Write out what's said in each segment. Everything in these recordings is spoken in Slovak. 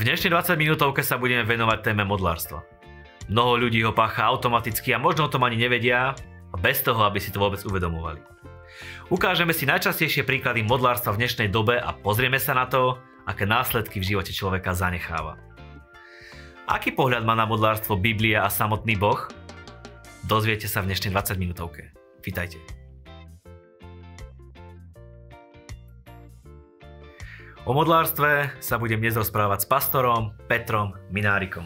V dnešnej 20 minútovke sa budeme venovať téme modlárstva. Mnoho ľudí ho pácha automaticky a možno o tom ani nevedia, bez toho, aby si to vôbec uvedomovali. Ukážeme si najčastejšie príklady modlárstva v dnešnej dobe a pozrieme sa na to, aké následky v živote človeka zanecháva. Aký pohľad má na modlárstvo Biblia a samotný Boh? Dozviete sa v dnešnej 20 minútovke. Vítajte. O modlárstve sa budem dnes rozprávať s pastorom Petrom Minárikom.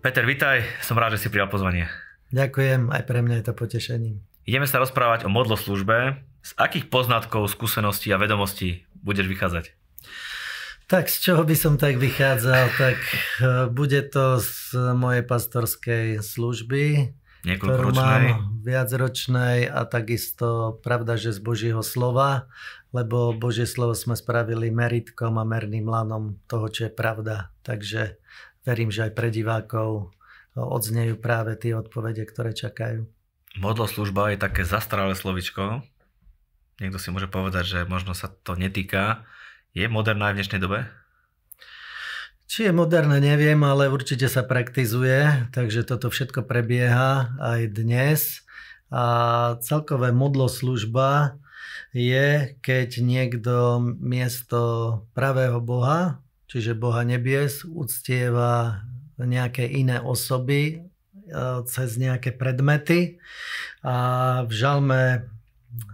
Peter, vitaj, som rád, že si prijal pozvanie. Ďakujem, aj pre mňa je to potešením. Ideme sa rozprávať o modloslužbe. Z akých poznatkov, skúseností a vedomostí budeš vychádzať? Tak z čoho by som tak vychádzal, tak eh, bude to z mojej pastorskej služby, ktorú mám viacročnej a takisto pravda, že z Božieho slova, lebo Božie slovo sme spravili meritkom a merným lanom toho, čo je pravda. Takže verím, že aj pre divákov odznejú práve tie odpovede, ktoré čakajú. Modloslužba je také zastaralé slovičko. Niekto si môže povedať, že možno sa to netýka. Je moderná v dnešnej dobe? Či je moderné, neviem, ale určite sa praktizuje, takže toto všetko prebieha aj dnes. A celkové modloslužba je, keď niekto miesto pravého Boha, čiže Boha nebies, uctieva nejaké iné osoby e, cez nejaké predmety. A v žalme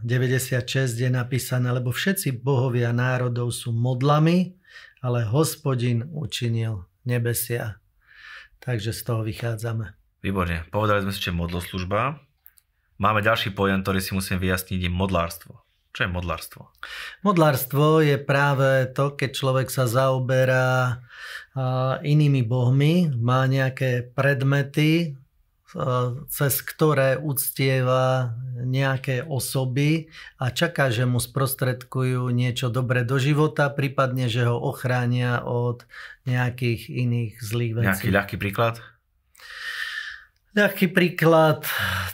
96 je napísané, lebo všetci bohovia národov sú modlami, ale hospodin učinil nebesia. Takže z toho vychádzame. Výborne. Povedali sme si, že modloslužba. Máme ďalší pojem, ktorý si musím vyjasniť, je modlárstvo. Čo je modlárstvo? Modlárstvo je práve to, keď človek sa zaoberá inými bohmi, má nejaké predmety, cez ktoré uctieva nejaké osoby a čaká, že mu sprostredkujú niečo dobré do života, prípadne, že ho ochránia od nejakých iných zlých vecí. Nejaký ľahký príklad? Ľahký príklad,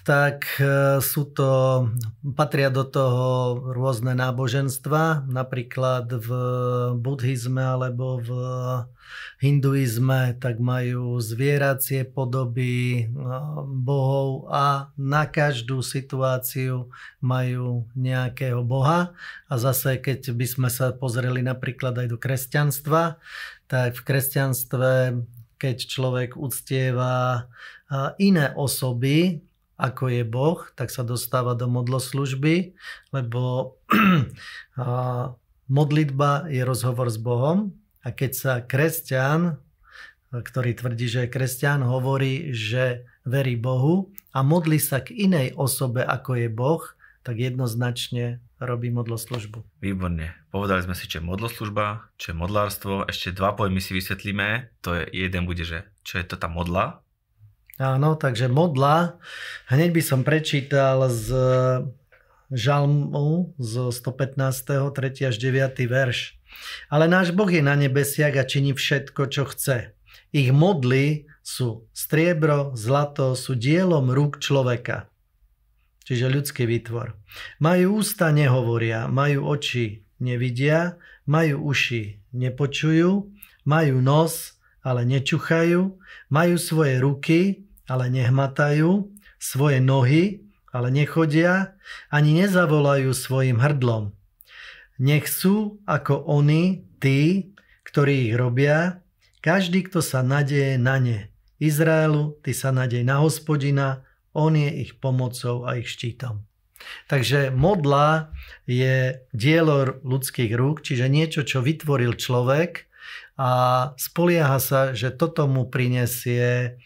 tak e, sú to, patria do toho rôzne náboženstva, napríklad v buddhizme alebo v hinduizme, tak majú zvieracie podoby e, bohov a na každú situáciu majú nejakého boha. A zase, keď by sme sa pozreli napríklad aj do kresťanstva, tak v kresťanstve keď človek uctieva iné osoby, ako je Boh, tak sa dostáva do modloslužby, lebo modlitba je rozhovor s Bohom a keď sa kresťan, ktorý tvrdí, že je kresťan, hovorí, že verí Bohu a modlí sa k inej osobe, ako je Boh, tak jednoznačne robí modloslužbu. Výborne. Povedali sme si, čo je modloslužba, čo je modlárstvo. Ešte dva pojmy si vysvetlíme. To je jeden bude, že čo je to tá modla. Áno, takže modla. Hneď by som prečítal z žalmu z 115. 3. až 9. verš. Ale náš Boh je na nebesiach a činí všetko, čo chce. Ich modly sú striebro, zlato, sú dielom rúk človeka čiže ľudský výtvor. Majú ústa, nehovoria, majú oči, nevidia, majú uši, nepočujú, majú nos, ale nečuchajú, majú svoje ruky, ale nehmatajú, svoje nohy, ale nechodia, ani nezavolajú svojim hrdlom. Nech sú ako oni, tí, ktorí ich robia, každý, kto sa nadeje na ne. Izraelu, ty sa nadej na hospodina, on je ich pomocou a ich štítom. Takže modla je dielo ľudských rúk, čiže niečo, čo vytvoril človek a spolieha sa, že toto mu prinesie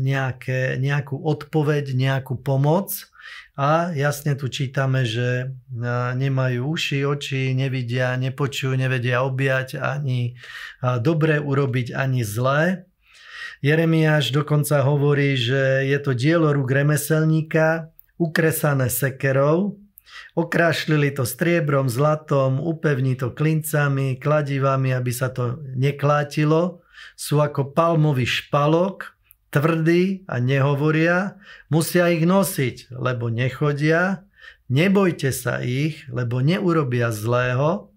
nejaké, nejakú odpoveď, nejakú pomoc. A jasne tu čítame, že nemajú uši, oči, nevidia, nepočujú, nevedia objať ani dobre urobiť, ani zlé. Jeremiáš dokonca hovorí, že je to dielo rúk remeselníka, ukresané sekerou, okrášlili to striebrom, zlatom, upevní to klincami, kladivami, aby sa to neklátilo. Sú ako palmový špalok, tvrdí a nehovoria, musia ich nosiť, lebo nechodia, Nebojte sa ich, lebo neurobia zlého,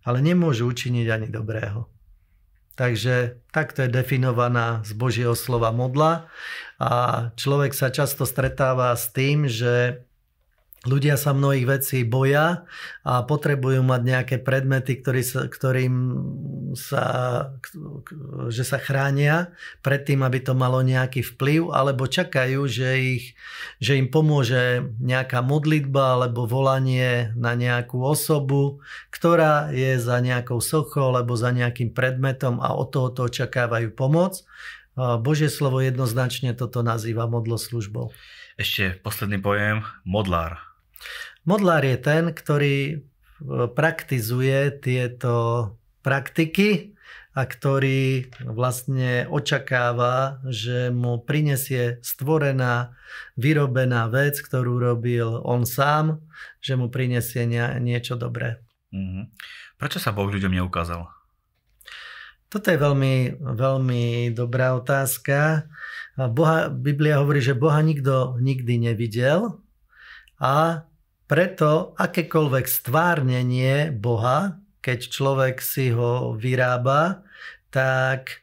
ale nemôžu učiniť ani dobrého. Takže takto je definovaná z Božieho slova modla a človek sa často stretáva s tým, že ľudia sa mnohých vecí boja a potrebujú mať nejaké predmety, ktorý sa, ktorým sa, že sa chránia pred tým, aby to malo nejaký vplyv, alebo čakajú, že, ich, že im pomôže nejaká modlitba alebo volanie na nejakú osobu, ktorá je za nejakou sochou alebo za nejakým predmetom a od toho to očakávajú pomoc. Božie slovo jednoznačne toto nazýva modloslužbou. Ešte posledný pojem, modlár. Modlár je ten, ktorý e, praktizuje tieto praktiky a ktorý vlastne očakáva, že mu prinesie stvorená, vyrobená vec, ktorú robil on sám, že mu prinesie niečo dobré. Mm-hmm. Prečo sa Boh ľuďom neukázal? Toto je veľmi, veľmi dobrá otázka. Boha, Biblia hovorí, že Boha nikto nikdy nevidel a preto akékoľvek stvárnenie Boha, keď človek si ho vyrába, tak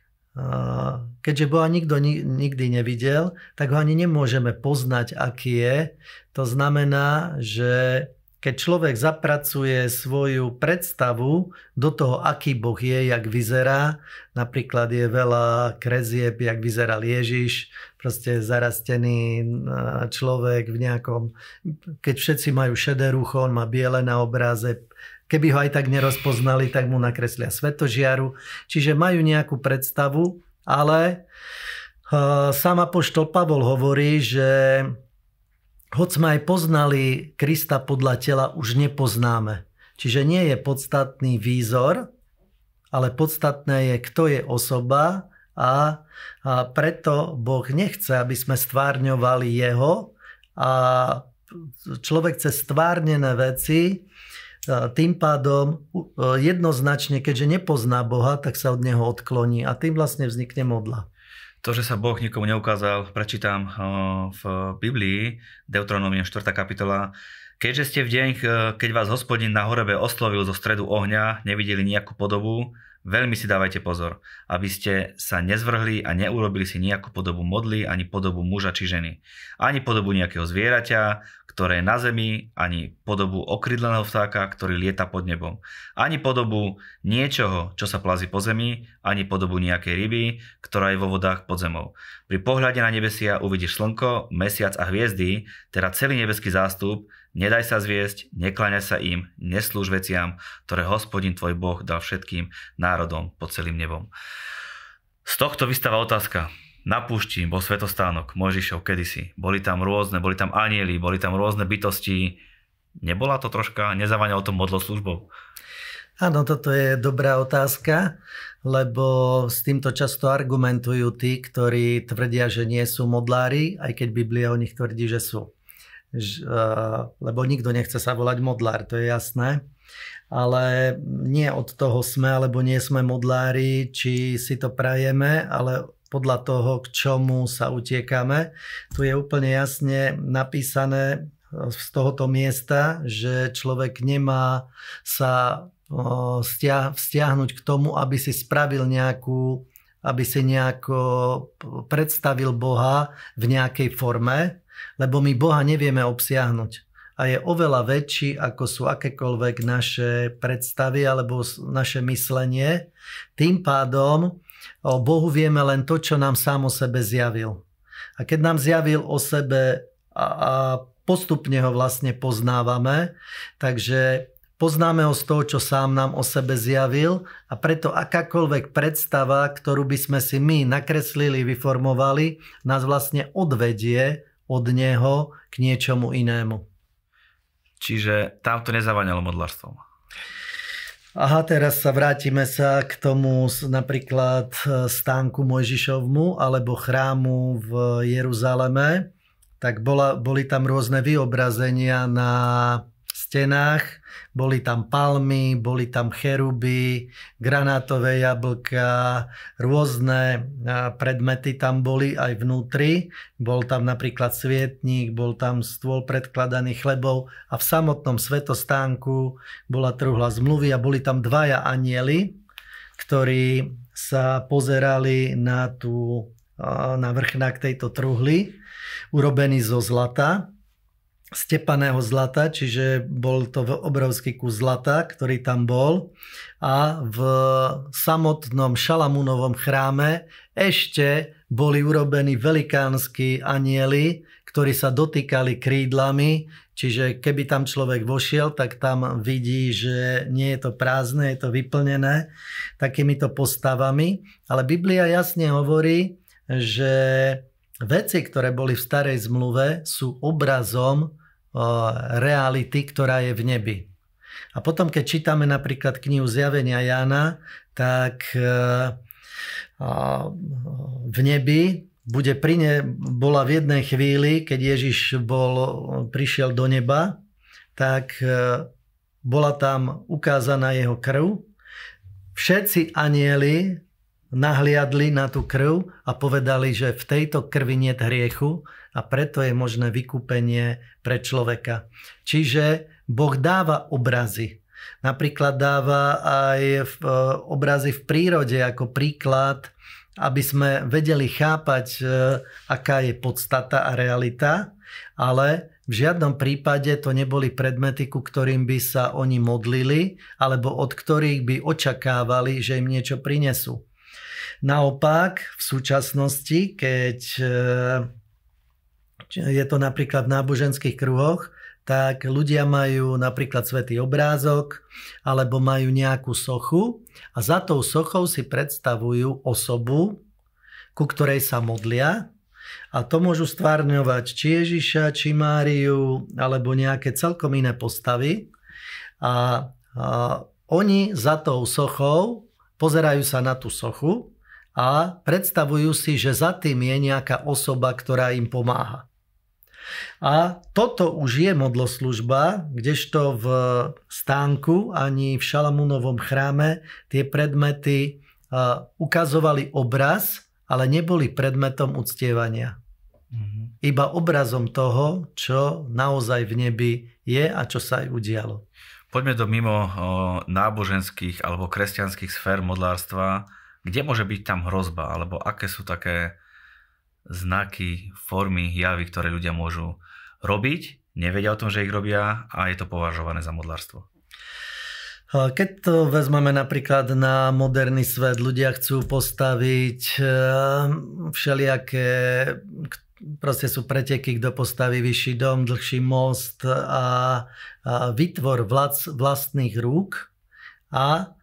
keďže Boha nikto nikdy nevidel, tak ho ani nemôžeme poznať, aký je. To znamená, že keď človek zapracuje svoju predstavu do toho, aký Boh je, jak vyzerá, napríklad je veľa krezieb, jak vyzeral Ježiš, proste zarastený človek v nejakom, keď všetci majú šedé rucho, on má biele na obraze, keby ho aj tak nerozpoznali, tak mu nakreslia svetožiaru. Čiže majú nejakú predstavu, ale uh, sám apoštol Pavol hovorí, že hoď sme aj poznali Krista podľa tela, už nepoznáme. Čiže nie je podstatný výzor, ale podstatné je, kto je osoba a, a preto Boh nechce, aby sme stvárňovali Jeho a človek cez stvárnené veci tým pádom jednoznačne, keďže nepozná Boha, tak sa od Neho odkloní a tým vlastne vznikne modla. To, že sa Boh nikomu neukázal, prečítam v Biblii, Deuteronomium 4. kapitola, Keďže ste v deň, keď vás hospodin na horebe oslovil zo stredu ohňa, nevideli nejakú podobu, Veľmi si dávajte pozor, aby ste sa nezvrhli a neurobili si nejakú podobu modly, ani podobu muža či ženy. Ani podobu nejakého zvieraťa, ktoré na zemi, ani podobu okrydleného vtáka, ktorý lieta pod nebom. Ani podobu niečoho, čo sa plazí po zemi, ani podobu nejakej ryby, ktorá je vo vodách pod zemou. Pri pohľade na nebesia uvidíš slnko, mesiac a hviezdy, teda celý nebeský zástup, Nedaj sa zviesť, nekláňaj sa im, neslúž veciam, ktoré hospodin tvoj Boh dal všetkým národom pod celým nebom. Z tohto vystáva otázka. Na púšti bol svetostánok Mojžišov kedysi. Boli tam rôzne, boli tam anieli, boli tam rôzne bytosti. Nebola to troška, nezaváňalo to modlo službou? Áno, toto je dobrá otázka, lebo s týmto často argumentujú tí, ktorí tvrdia, že nie sú modlári, aj keď Biblia o nich tvrdí, že sú lebo nikto nechce sa volať modlár, to je jasné. Ale nie od toho sme, alebo nie sme modlári, či si to prajeme, ale podľa toho, k čomu sa utiekame. Tu je úplne jasne napísané z tohoto miesta, že človek nemá sa vzťahnuť k tomu, aby si spravil nejakú aby si nejako predstavil Boha v nejakej forme, lebo my Boha nevieme obsiahnuť a je oveľa väčší, ako sú akékoľvek naše predstavy alebo naše myslenie. Tým pádom o Bohu vieme len to, čo nám sám o sebe zjavil. A keď nám zjavil o sebe a, a postupne ho vlastne poznávame, takže Poznáme ho z toho, čo sám nám o sebe zjavil a preto akákoľvek predstava, ktorú by sme si my nakreslili, vyformovali, nás vlastne odvedie od neho k niečomu inému. Čiže tam to nezavaňalo modlárstvom. Aha, teraz sa vrátime sa k tomu napríklad e, stánku Mojžišovmu alebo chrámu v Jeruzaleme. Tak bola, boli tam rôzne vyobrazenia na stenách. Boli tam palmy, boli tam cheruby, granátové jablka, rôzne predmety tam boli aj vnútri. Bol tam napríklad svietník, bol tam stôl predkladaný chlebov a v samotnom svetostánku bola truhla zmluvy a boli tam dvaja anieli, ktorí sa pozerali na, tú, na vrchnák tejto truhly, urobený zo zlata stepaného zlata, čiže bol to obrovský kus zlata, ktorý tam bol. A v samotnom Šalamúnovom chráme ešte boli urobení velikánsky anieli, ktorí sa dotýkali krídlami, čiže keby tam človek vošiel, tak tam vidí, že nie je to prázdne, je to vyplnené takýmito postavami. Ale Biblia jasne hovorí, že veci, ktoré boli v starej zmluve, sú obrazom reality, ktorá je v nebi. A potom, keď čítame napríklad knihu Zjavenia Jána, tak e, v nebi bude pri ne, bola v jednej chvíli, keď Ježiš bol, prišiel do neba, tak e, bola tam ukázaná jeho krv. Všetci anieli nahliadli na tú krv a povedali, že v tejto krvi nie hriechu a preto je možné vykúpenie pre človeka. Čiže Boh dáva obrazy. Napríklad dáva aj v, e, obrazy v prírode ako príklad, aby sme vedeli chápať, e, aká je podstata a realita, ale v žiadnom prípade to neboli predmety, ku ktorým by sa oni modlili, alebo od ktorých by očakávali, že im niečo prinesú. Naopak, v súčasnosti, keď e, je to napríklad v náboženských kruhoch, tak ľudia majú napríklad svetý obrázok alebo majú nejakú sochu a za tou sochou si predstavujú osobu, ku ktorej sa modlia. A to môžu stvárňovať či Ježiša, či Máriu alebo nejaké celkom iné postavy. A, a oni za tou sochou pozerajú sa na tú sochu a predstavujú si, že za tým je nejaká osoba, ktorá im pomáha. A toto už je modloslužba, kdežto v stánku ani v Šalamúnovom chráme tie predmety ukazovali obraz, ale neboli predmetom uctievania. Mm-hmm. Iba obrazom toho, čo naozaj v nebi je a čo sa aj udialo. Poďme do mimo náboženských alebo kresťanských sfér modlárstva. Kde môže byť tam hrozba? Alebo aké sú také znaky, formy, javy, ktoré ľudia môžu robiť, nevedia o tom, že ich robia a je to považované za modlárstvo. Keď to vezmeme napríklad na moderný svet, ľudia chcú postaviť eh, všelijaké, proste sú preteky, kto postaví vyšší dom, dlhší most a, a vytvor vlastných rúk a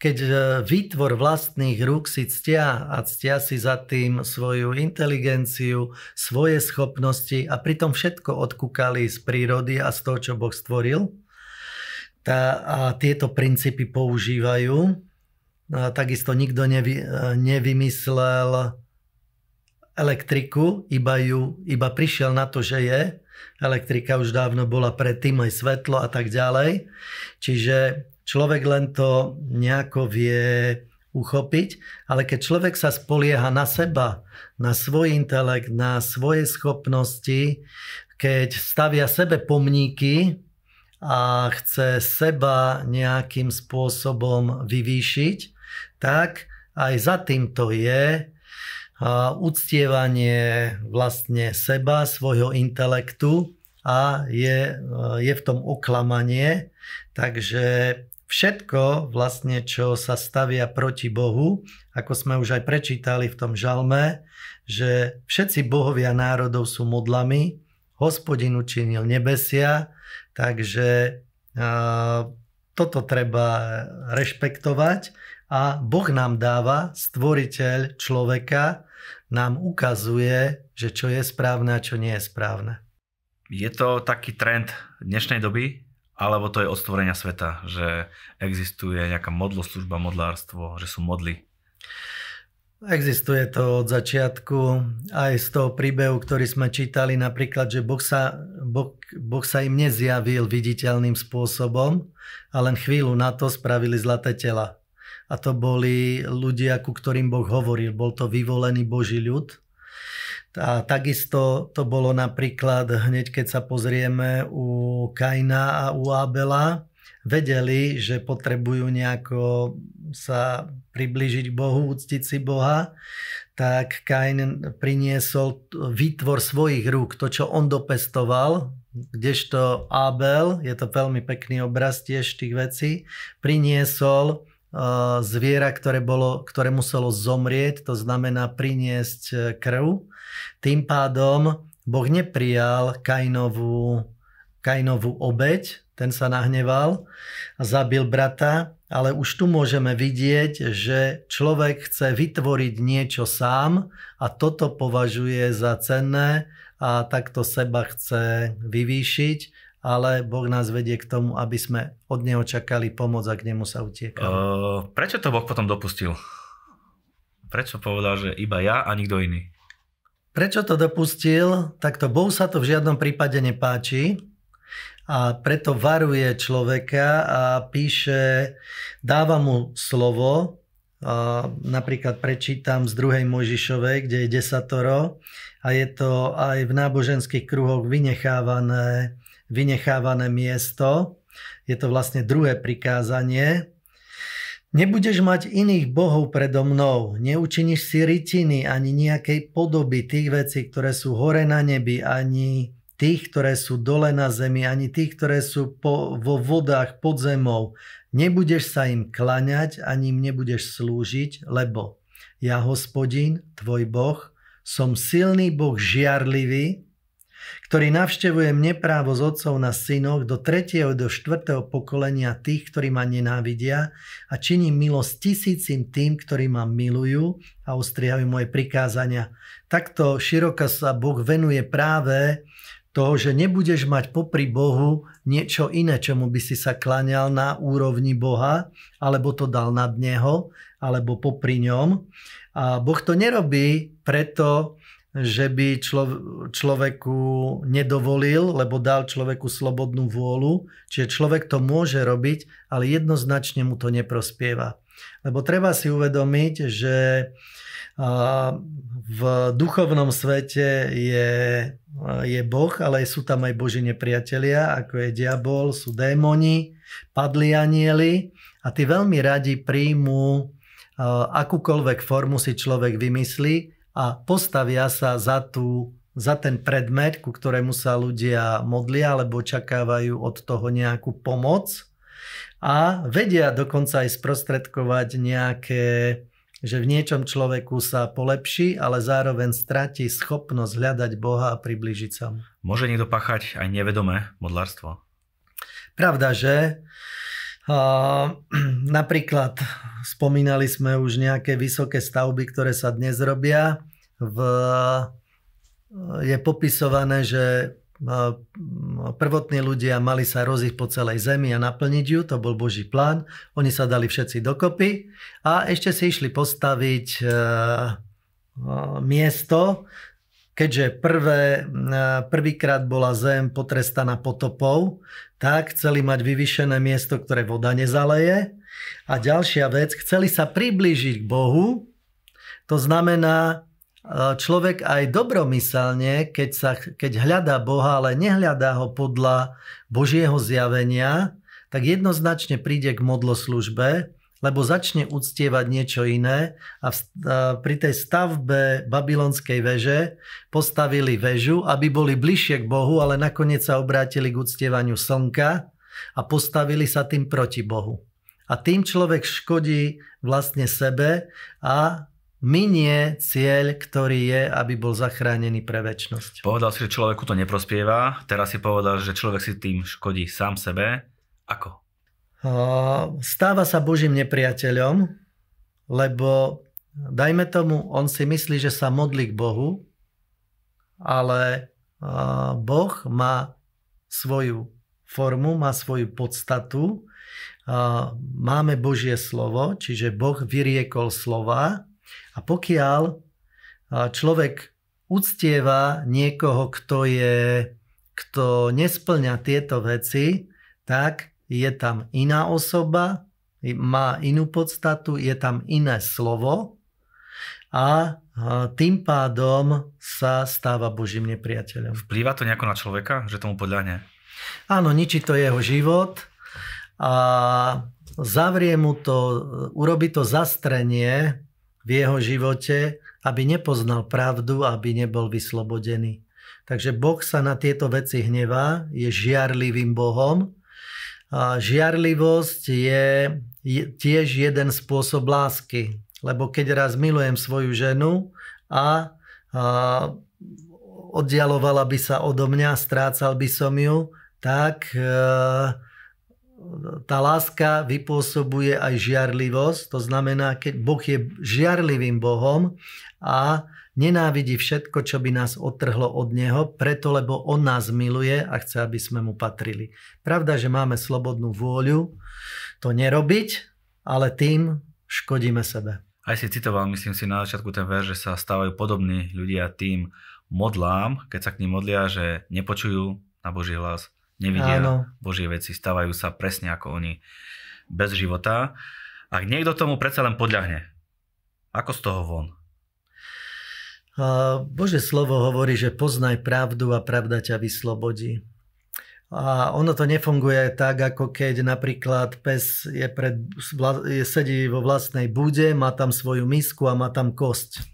keď e, výtvor vlastných rúk si ctia a ctia si za tým svoju inteligenciu, svoje schopnosti a pritom všetko odkúkali z prírody a z toho, čo Boh stvoril, tá, a tieto princípy používajú. A takisto nikto nevy, e, nevymyslel elektriku, iba, ju, iba prišiel na to, že je. Elektrika už dávno bola predtým aj svetlo a tak ďalej. Čiže Človek len to nejako vie uchopiť, ale keď človek sa spolieha na seba, na svoj intelekt, na svoje schopnosti, keď stavia sebe pomníky a chce seba nejakým spôsobom vyvýšiť, tak aj za týmto je uctievanie vlastne seba, svojho intelektu a je, je v tom oklamanie. Takže všetko vlastne, čo sa stavia proti Bohu, ako sme už aj prečítali v tom žalme, že všetci bohovia národov sú modlami, hospodin učinil nebesia, takže a, toto treba rešpektovať a Boh nám dáva, stvoriteľ človeka, nám ukazuje, že čo je správne a čo nie je správne. Je to taký trend dnešnej doby, alebo to je od stvorenia sveta, že existuje nejaká modloslužba, modlárstvo, že sú modly? Existuje to od začiatku, aj z toho príbehu, ktorý sme čítali, napríklad, že boh sa, boh, boh sa im nezjavil viditeľným spôsobom a len chvíľu na to spravili zlaté tela. A to boli ľudia, ku ktorým Boh hovoril. Bol to vyvolený Boží ľud. A takisto to bolo napríklad, hneď keď sa pozrieme u Kaina a u Abela, vedeli, že potrebujú nejako sa priblížiť k Bohu, uctiť si Boha, tak Kain priniesol výtvor svojich rúk, to, čo on dopestoval, kdežto Abel, je to veľmi pekný obraz tiež tých vecí, priniesol zviera, ktoré, bolo, ktoré muselo zomrieť, to znamená priniesť uh, krv. Tým pádom Boh neprijal Kainovú, Kainovú obeď, ten sa nahneval a zabil brata, ale už tu môžeme vidieť, že človek chce vytvoriť niečo sám a toto považuje za cenné a takto seba chce vyvýšiť, ale Boh nás vedie k tomu, aby sme od Neho čakali pomoc a k Nemu sa utiekali. Uh, prečo to Boh potom dopustil? Prečo povedal, že iba ja a nikto iný? Prečo to dopustil? Takto Bohu sa to v žiadnom prípade nepáči a preto varuje človeka a píše, dáva mu slovo, napríklad prečítam z druhej Mojžišovej, kde je desatoro a je to aj v náboženských kruhoch vynechávané, vynechávané miesto. Je to vlastne druhé prikázanie. Nebudeš mať iných bohov predo mnou, neučiníš si rytiny ani nejakej podoby tých vecí, ktoré sú hore na nebi, ani tých, ktoré sú dole na zemi, ani tých, ktoré sú po, vo vodách pod zemou. Nebudeš sa im klaňať, ani im nebudeš slúžiť, lebo ja, hospodin, tvoj Boh, som silný Boh žiarlivý, ktorý navštevujem neprávo z otcov na synoch do 3. do 4. pokolenia tých, ktorí ma nenávidia a činím milosť tisícim tým, ktorí ma milujú a ostrihajú moje prikázania. Takto široko sa Boh venuje práve toho, že nebudeš mať popri Bohu niečo iné, čomu by si sa kláňal na úrovni Boha, alebo to dal nad Neho, alebo popri ňom. A Boh to nerobí preto, že by člo- človeku nedovolil, lebo dal človeku slobodnú vôľu. Čiže človek to môže robiť, ale jednoznačne mu to neprospieva. Lebo treba si uvedomiť, že v duchovnom svete je, je Boh, ale sú tam aj Boží nepriatelia, ako je diabol, sú démoni, padli anieli a tí veľmi radi príjmú akúkoľvek formu si človek vymyslí a postavia sa za, tú, za ten predmet, ku ktorému sa ľudia modlia alebo očakávajú od toho nejakú pomoc a vedia dokonca aj sprostredkovať nejaké že v niečom človeku sa polepší, ale zároveň stratí schopnosť hľadať Boha a približiť sa mu. Môže niekto pachať aj nevedomé modlárstvo? Pravda, že? Uh, napríklad spomínali sme už nejaké vysoké stavby, ktoré sa dnes robia. V, je popisované, že prvotní ľudia mali sa rozísť po celej zemi a naplniť ju, to bol Boží plán. Oni sa dali všetci dokopy a ešte si išli postaviť e, e, miesto, keďže prvé, prvýkrát bola zem potrestaná potopou, tak chceli mať vyvyšené miesto, ktoré voda nezaleje. A ďalšia vec, chceli sa priblížiť k Bohu, to znamená človek aj dobromyselne, keď, sa, keď hľadá Boha, ale nehľadá ho podľa Božieho zjavenia, tak jednoznačne príde k modloslužbe, lebo začne uctievať niečo iné a, a pri tej stavbe babylonskej veže postavili väžu, aby boli bližšie k Bohu, ale nakoniec sa obrátili k uctievaniu slnka a postavili sa tým proti Bohu. A tým človek škodí vlastne sebe a minie cieľ, ktorý je, aby bol zachránený pre väčnosť. Povedal si, že človeku to neprospieva, teraz si povedal, že človek si tým škodí sám sebe. Ako? Stáva sa Božím nepriateľom, lebo dajme tomu, on si myslí, že sa modlí k Bohu, ale Boh má svoju formu, má svoju podstatu. Máme Božie slovo, čiže Boh vyriekol slova A pokiaľ človek uctieva niekoho, kto, je, kto nesplňa tieto veci, tak je tam iná osoba, má inú podstatu, je tam iné slovo a tým pádom sa stáva Božím nepriateľom. Vplýva to nejako na človeka, že tomu podľahne? Áno, ničí to jeho život a zavrie mu to, urobi to zastrenie v jeho živote, aby nepoznal pravdu, aby nebol vyslobodený. Takže Boh sa na tieto veci hnevá, je žiarlivým Bohom. A žiarlivosť je tiež jeden spôsob lásky. Lebo keď raz milujem svoju ženu a, a oddialovala by sa odo mňa, strácal by som ju, tak e, tá láska vypôsobuje aj žiarlivosť. To znamená, keď Boh je žiarlivým Bohom a nenávidí všetko, čo by nás odtrhlo od Neho, preto lebo On nás miluje a chce, aby sme Mu patrili. Pravda, že máme slobodnú vôľu to nerobiť, ale tým škodíme sebe. Aj si citoval, myslím si, na začiatku ten ver, že sa stávajú podobní ľudia tým modlám, keď sa k ním modlia, že nepočujú na Boží hlas, nevidia Áno. Božie veci, stávajú sa presne ako oni bez života. Ak niekto tomu predsa len podľahne, ako z toho von? Bože slovo hovorí, že poznaj pravdu a pravda ťa vyslobodí. A ono to nefunguje tak, ako keď napríklad pes je pred, je, sedí vo vlastnej bude, má tam svoju misku a má tam kosť.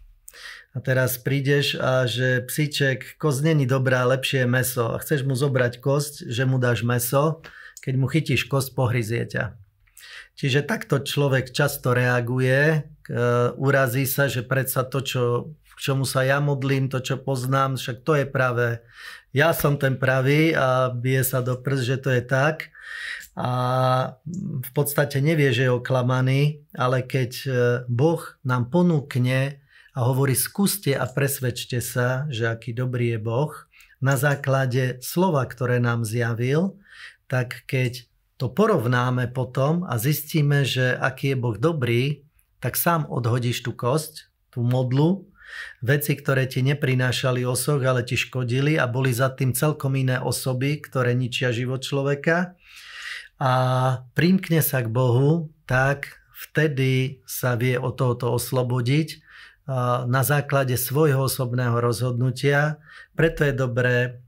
A teraz prídeš a že psíček, kosť není dobrá, lepšie je meso. A chceš mu zobrať kosť, že mu dáš meso, keď mu chytíš kosť, pohryzie ťa. Čiže takto človek často reaguje, urazí sa, že predsa to, čo, k čomu sa ja modlím, to, čo poznám, však to je práve ja som ten pravý a bije sa do prst, že to je tak. A v podstate nevie, že je oklamaný, ale keď e, Boh nám ponúkne a hovorí skúste a presvedčte sa, že aký dobrý je Boh, na základe slova, ktoré nám zjavil, tak keď to porovnáme potom a zistíme, že aký je Boh dobrý, tak sám odhodíš tú kosť, tú modlu Veci, ktoré ti neprinášali osoch, ale ti škodili a boli za tým celkom iné osoby, ktoré ničia život človeka. A prímkne sa k Bohu, tak vtedy sa vie o tohoto oslobodiť na základe svojho osobného rozhodnutia. Preto je dobré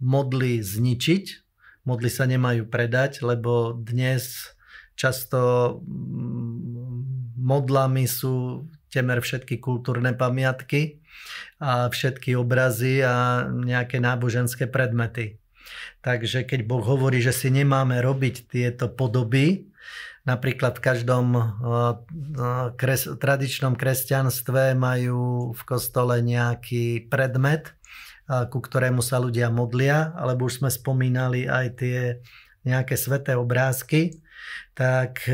modly zničiť. Modly sa nemajú predať, lebo dnes často modlami sú temer všetky kultúrne pamiatky a všetky obrazy a nejaké náboženské predmety. Takže keď Boh hovorí, že si nemáme robiť tieto podoby, napríklad v každom eh, eh, kres, tradičnom kresťanstve majú v kostole nejaký predmet, eh, ku ktorému sa ľudia modlia, alebo už sme spomínali aj tie nejaké sveté obrázky, tak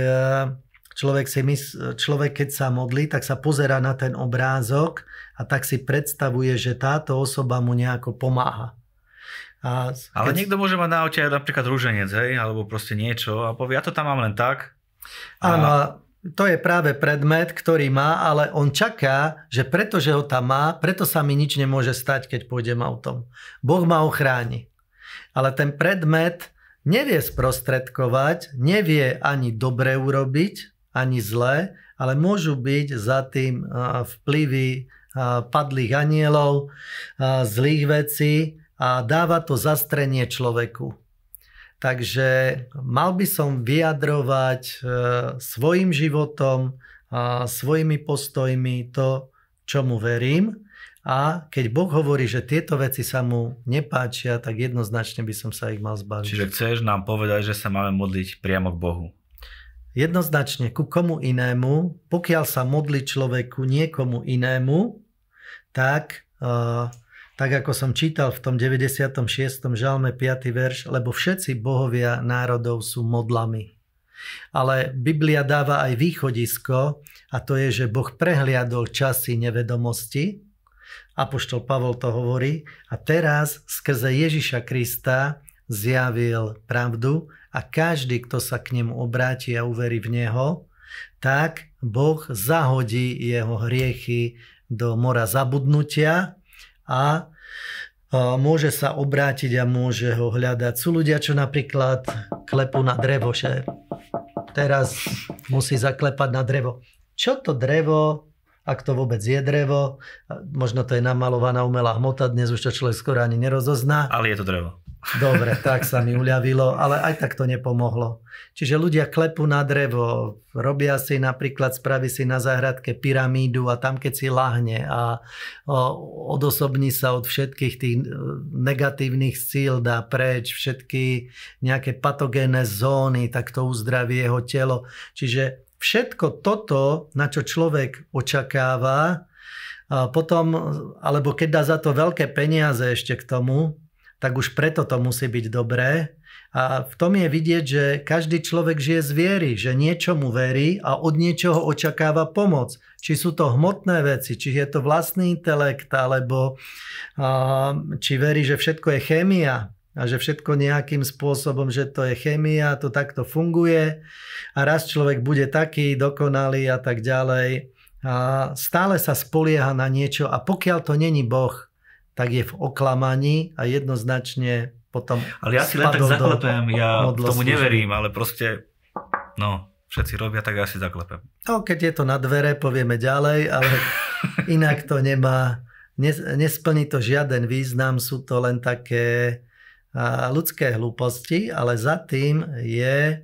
Človek, si mys- človek, keď sa modlí, tak sa pozera na ten obrázok a tak si predstavuje, že táto osoba mu nejako pomáha. A keď... Ale niekto môže mať na oči napríklad rúženec, hej, alebo proste niečo a povie, ja to tam mám len tak. A... Áno, to je práve predmet, ktorý má, ale on čaká, že pretože ho tam má, preto sa mi nič nemôže stať, keď pôjdem autom. Boh ma ochráni. Ale ten predmet nevie sprostredkovať, nevie ani dobre urobiť, ani zlé, ale môžu byť za tým vplyvy padlých anielov, zlých vecí a dáva to zastrenie človeku. Takže mal by som vyjadrovať e, svojim životom, a svojimi postojmi to, čomu verím. A keď Boh hovorí, že tieto veci sa mu nepáčia, tak jednoznačne by som sa ich mal zbaviť. Čiže chceš nám povedať, že sa máme modliť priamo k Bohu? jednoznačne ku komu inému, pokiaľ sa modlí človeku niekomu inému, tak, uh, tak ako som čítal v tom 96. žalme 5. verš, lebo všetci bohovia národov sú modlami. Ale Biblia dáva aj východisko a to je, že Boh prehliadol časy nevedomosti. Apoštol Pavol to hovorí a teraz skrze Ježiša Krista zjavil pravdu a každý, kto sa k nemu obráti a uverí v Neho, tak Boh zahodí jeho hriechy do mora zabudnutia a môže sa obrátiť a môže ho hľadať. Sú ľudia, čo napríklad klepú na drevo, že teraz musí zaklepať na drevo. Čo to drevo ak to vôbec je drevo. Možno to je namalovaná umelá hmota, dnes už to človek skoro ani nerozozná. Ale je to drevo. Dobre, tak sa mi uľavilo, ale aj tak to nepomohlo. Čiže ľudia klepú na drevo, robia si napríklad, spraví si na záhradke pyramídu a tam keď si lahne a odosobní sa od všetkých tých e, negatívnych síl, dá preč všetky nejaké patogénne zóny, tak to uzdraví jeho telo. Čiže všetko toto, na čo človek očakáva, a potom, alebo keď dá za to veľké peniaze ešte k tomu, tak už preto to musí byť dobré. A v tom je vidieť, že každý človek žije z viery, že niečomu verí a od niečoho očakáva pomoc. Či sú to hmotné veci, či je to vlastný intelekt, alebo a, či verí, že všetko je chémia, a že všetko nejakým spôsobom, že to je chémia, to takto funguje a raz človek bude taký dokonalý a tak ďalej. A stále sa spolieha na niečo a pokiaľ to není Boh, tak je v oklamaní a jednoznačne potom Ale ja si len tak zaklepem, ja tomu neverím, ale proste, no, všetci robia, tak ja si zaklepem. No, keď je to na dvere, povieme ďalej, ale inak to nemá, nesplní to žiaden význam, sú to len také ľudské hlúposti, ale za tým je,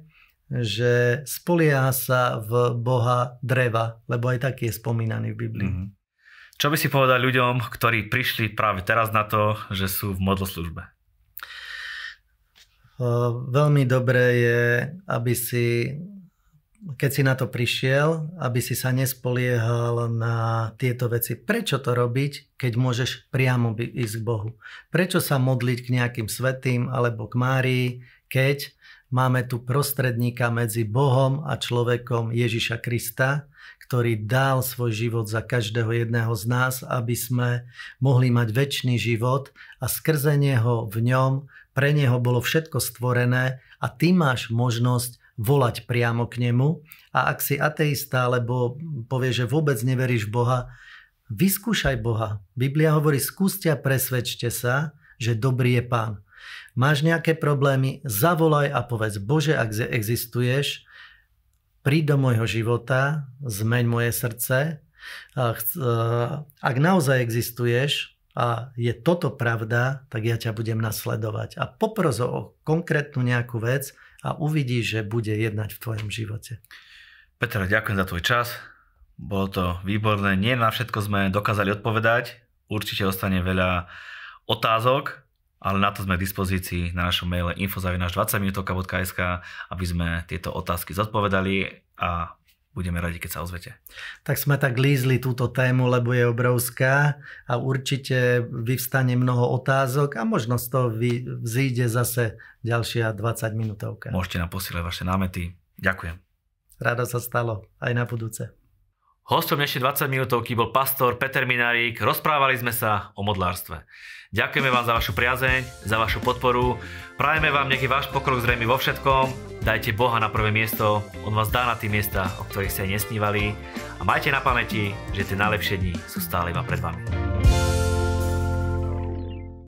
že spolieha sa v Boha dreva, lebo aj taký je spomínaný v Biblii. Mm-hmm. Čo by si povedal ľuďom, ktorí prišli práve teraz na to, že sú v modloslužbe? Veľmi dobré je, aby si keď si na to prišiel, aby si sa nespoliehal na tieto veci. Prečo to robiť, keď môžeš priamo ísť k Bohu? Prečo sa modliť k nejakým svetým alebo k Márii, keď máme tu prostredníka medzi Bohom a človekom Ježiša Krista, ktorý dal svoj život za každého jedného z nás, aby sme mohli mať väčší život a skrze neho v ňom, pre neho bolo všetko stvorené a ty máš možnosť volať priamo k nemu. A ak si ateista, alebo povie, že vôbec neveríš Boha, vyskúšaj Boha. Biblia hovorí, skúste a presvedčte sa, že dobrý je Pán. Máš nejaké problémy, zavolaj a povedz, Bože, ak existuješ, príď do môjho života, zmeň moje srdce. Ak naozaj existuješ a je toto pravda, tak ja ťa budem nasledovať. A popros o konkrétnu nejakú vec, a uvidíš, že bude jednať v tvojom živote. Petra, ďakujem za tvoj čas. Bolo to výborné. Nie na všetko sme dokázali odpovedať. Určite ostane veľa otázok, ale na to sme k dispozícii na našom maile info.20minutovka.sk, aby sme tieto otázky zodpovedali a budeme radi, keď sa ozvete. Tak sme tak lízli túto tému, lebo je obrovská a určite vyvstane mnoho otázok a možno z toho vzíde zase ďalšia 20 minútovka. Môžete nám posielať vaše námety. Ďakujem. Rado sa stalo. Aj na budúce. Hostom dnešnej 20 minútovky bol pastor Peter Minárik. Rozprávali sme sa o modlárstve. Ďakujeme vám za vašu priazeň, za vašu podporu. Prajeme vám nejaký váš pokrok zrejmy vo všetkom. Dajte Boha na prvé miesto, On vás dá na tie miesta, o ktorých ste nesnívali. A majte na pamäti, že tie najlepšie dni sú stále iba pred vami.